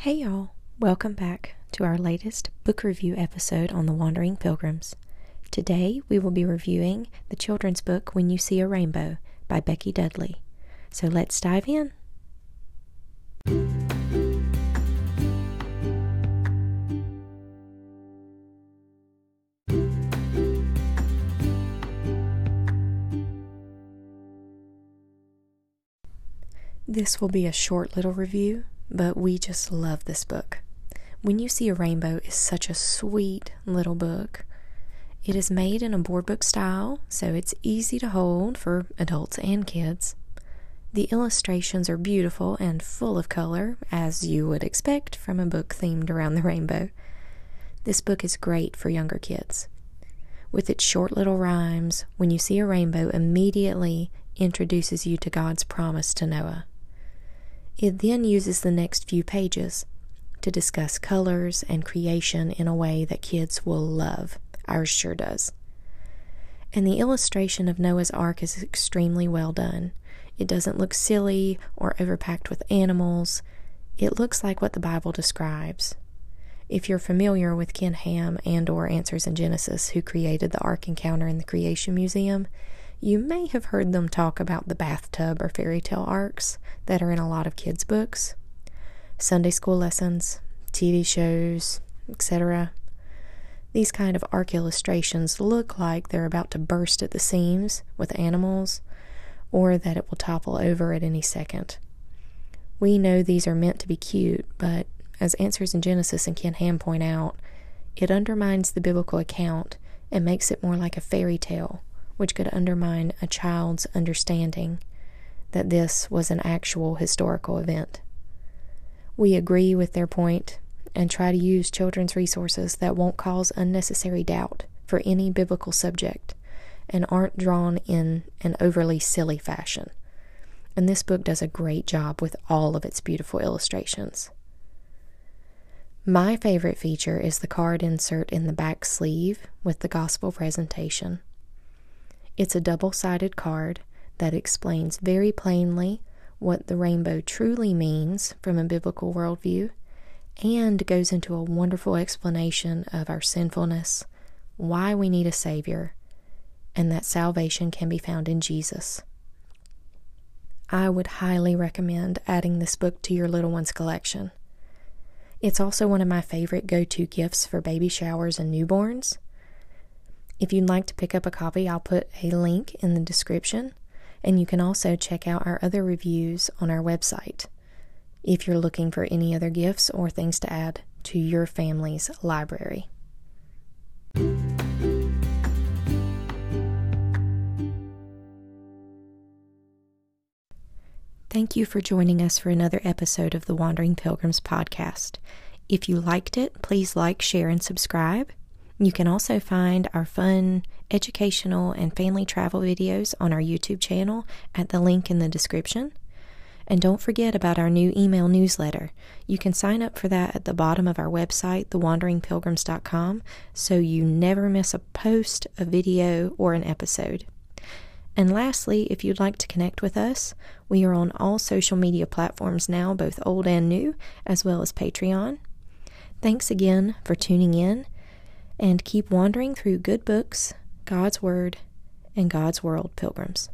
Hey, y'all. Welcome back to our latest book review episode on the Wandering Pilgrims. Today we will be reviewing the children's book When You See a Rainbow by Becky Dudley. So let's dive in. This will be a short little review, but we just love this book. When You See a Rainbow is such a sweet little book. It is made in a board book style, so it's easy to hold for adults and kids. The illustrations are beautiful and full of color, as you would expect from a book themed around the rainbow. This book is great for younger kids. With its short little rhymes, When You See a Rainbow immediately introduces you to God's promise to Noah. It then uses the next few pages to discuss colors and creation in a way that kids will love. Ours sure does. And the illustration of Noah's Ark is extremely well done. It doesn't look silly or overpacked with animals. It looks like what the Bible describes. If you're familiar with Ken Ham and or Answers in Genesis, who created the Ark Encounter in the Creation Museum, you may have heard them talk about the bathtub or fairy tale arks that are in a lot of kids' books, Sunday school lessons, TV shows, etc. These kind of ark illustrations look like they're about to burst at the seams with animals or that it will topple over at any second. We know these are meant to be cute, but as Answers in Genesis and Ken Ham point out, it undermines the biblical account and makes it more like a fairy tale which could undermine a child's understanding that this was an actual historical event. We agree with their point and try to use children's resources that won't cause unnecessary doubt for any biblical subject and aren't drawn in an overly silly fashion. And this book does a great job with all of its beautiful illustrations. My favorite feature is the card insert in the back sleeve with the gospel presentation. It's a double sided card that explains very plainly what the rainbow truly means from a biblical worldview and goes into a wonderful explanation of our sinfulness, why we need a Savior, and that salvation can be found in Jesus. I would highly recommend adding this book to your little one's collection. It's also one of my favorite go to gifts for baby showers and newborns. If you'd like to pick up a copy, I'll put a link in the description, and you can also check out our other reviews on our website if you're looking for any other gifts or things to add to your family's library. Thank you for joining us for another episode of the Wandering Pilgrims podcast. If you liked it, please like, share, and subscribe. You can also find our fun, educational, and family travel videos on our YouTube channel at the link in the description. And don't forget about our new email newsletter. You can sign up for that at the bottom of our website, thewanderingpilgrims.com, so you never miss a post, a video, or an episode. And lastly, if you'd like to connect with us, we are on all social media platforms now, both old and new, as well as Patreon. Thanks again for tuning in and keep wandering through good books, God's Word, and God's world, pilgrims.